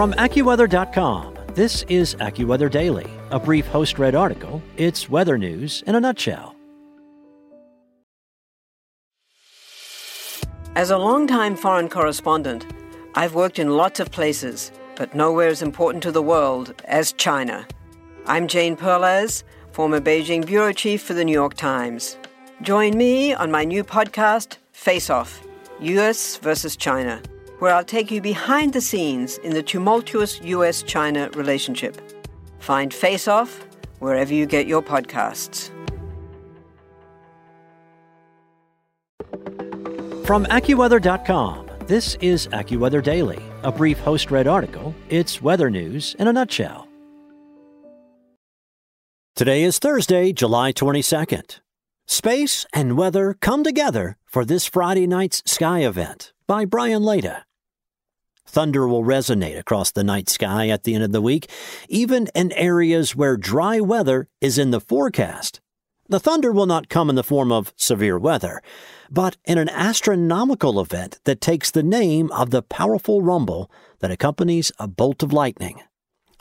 From AccuWeather.com, this is AccuWeather Daily, a brief host read article. It's weather news in a nutshell. As a longtime foreign correspondent, I've worked in lots of places, but nowhere as important to the world as China. I'm Jane Perlez, former Beijing bureau chief for the New York Times. Join me on my new podcast, Face Off US versus China, where I'll take you behind the scenes in the tumultuous US China relationship. Find Face Off wherever you get your podcasts. From AccuWeather.com, this is AccuWeather Daily, a brief host read article. It's weather news in a nutshell. Today is Thursday, July 22nd. Space and weather come together for this Friday night's sky event by Brian Lada. Thunder will resonate across the night sky at the end of the week, even in areas where dry weather is in the forecast. The thunder will not come in the form of severe weather, but in an astronomical event that takes the name of the powerful rumble that accompanies a bolt of lightning.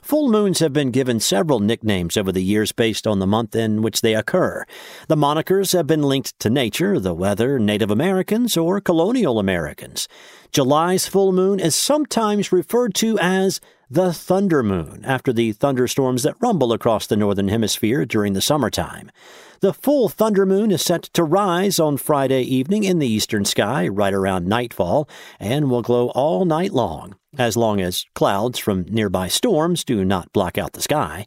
Full moons have been given several nicknames over the years based on the month in which they occur. The monikers have been linked to nature, the weather, Native Americans, or colonial Americans. July's full moon is sometimes referred to as the thunder moon, after the thunderstorms that rumble across the northern hemisphere during the summertime. The full thunder moon is set to rise on Friday evening in the eastern sky right around nightfall and will glow all night long, as long as clouds from nearby storms do not block out the sky.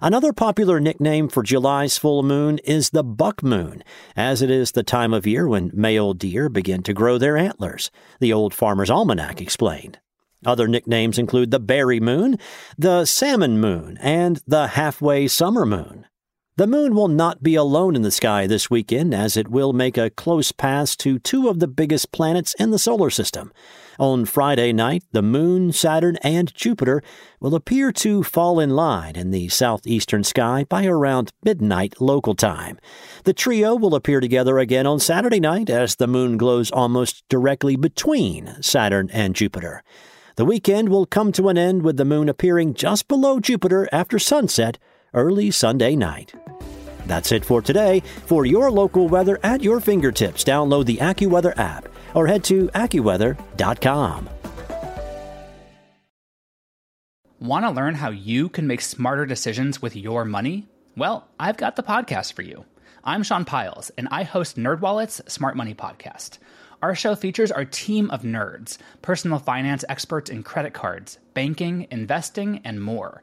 Another popular nickname for July's full moon is the buck moon, as it is the time of year when male deer begin to grow their antlers, the Old Farmer's Almanac explained. Other nicknames include the berry moon, the salmon moon, and the halfway summer moon. The moon will not be alone in the sky this weekend as it will make a close pass to two of the biggest planets in the solar system. On Friday night, the moon, Saturn, and Jupiter will appear to fall in line in the southeastern sky by around midnight local time. The trio will appear together again on Saturday night as the moon glows almost directly between Saturn and Jupiter. The weekend will come to an end with the moon appearing just below Jupiter after sunset early Sunday night. That's it for today. For your local weather at your fingertips, download the AccuWeather app or head to AccuWeather.com. Want to learn how you can make smarter decisions with your money? Well, I've got the podcast for you. I'm Sean Pyles, and I host NerdWallet's Smart Money Podcast. Our show features our team of nerds, personal finance experts in credit cards, banking, investing, and more.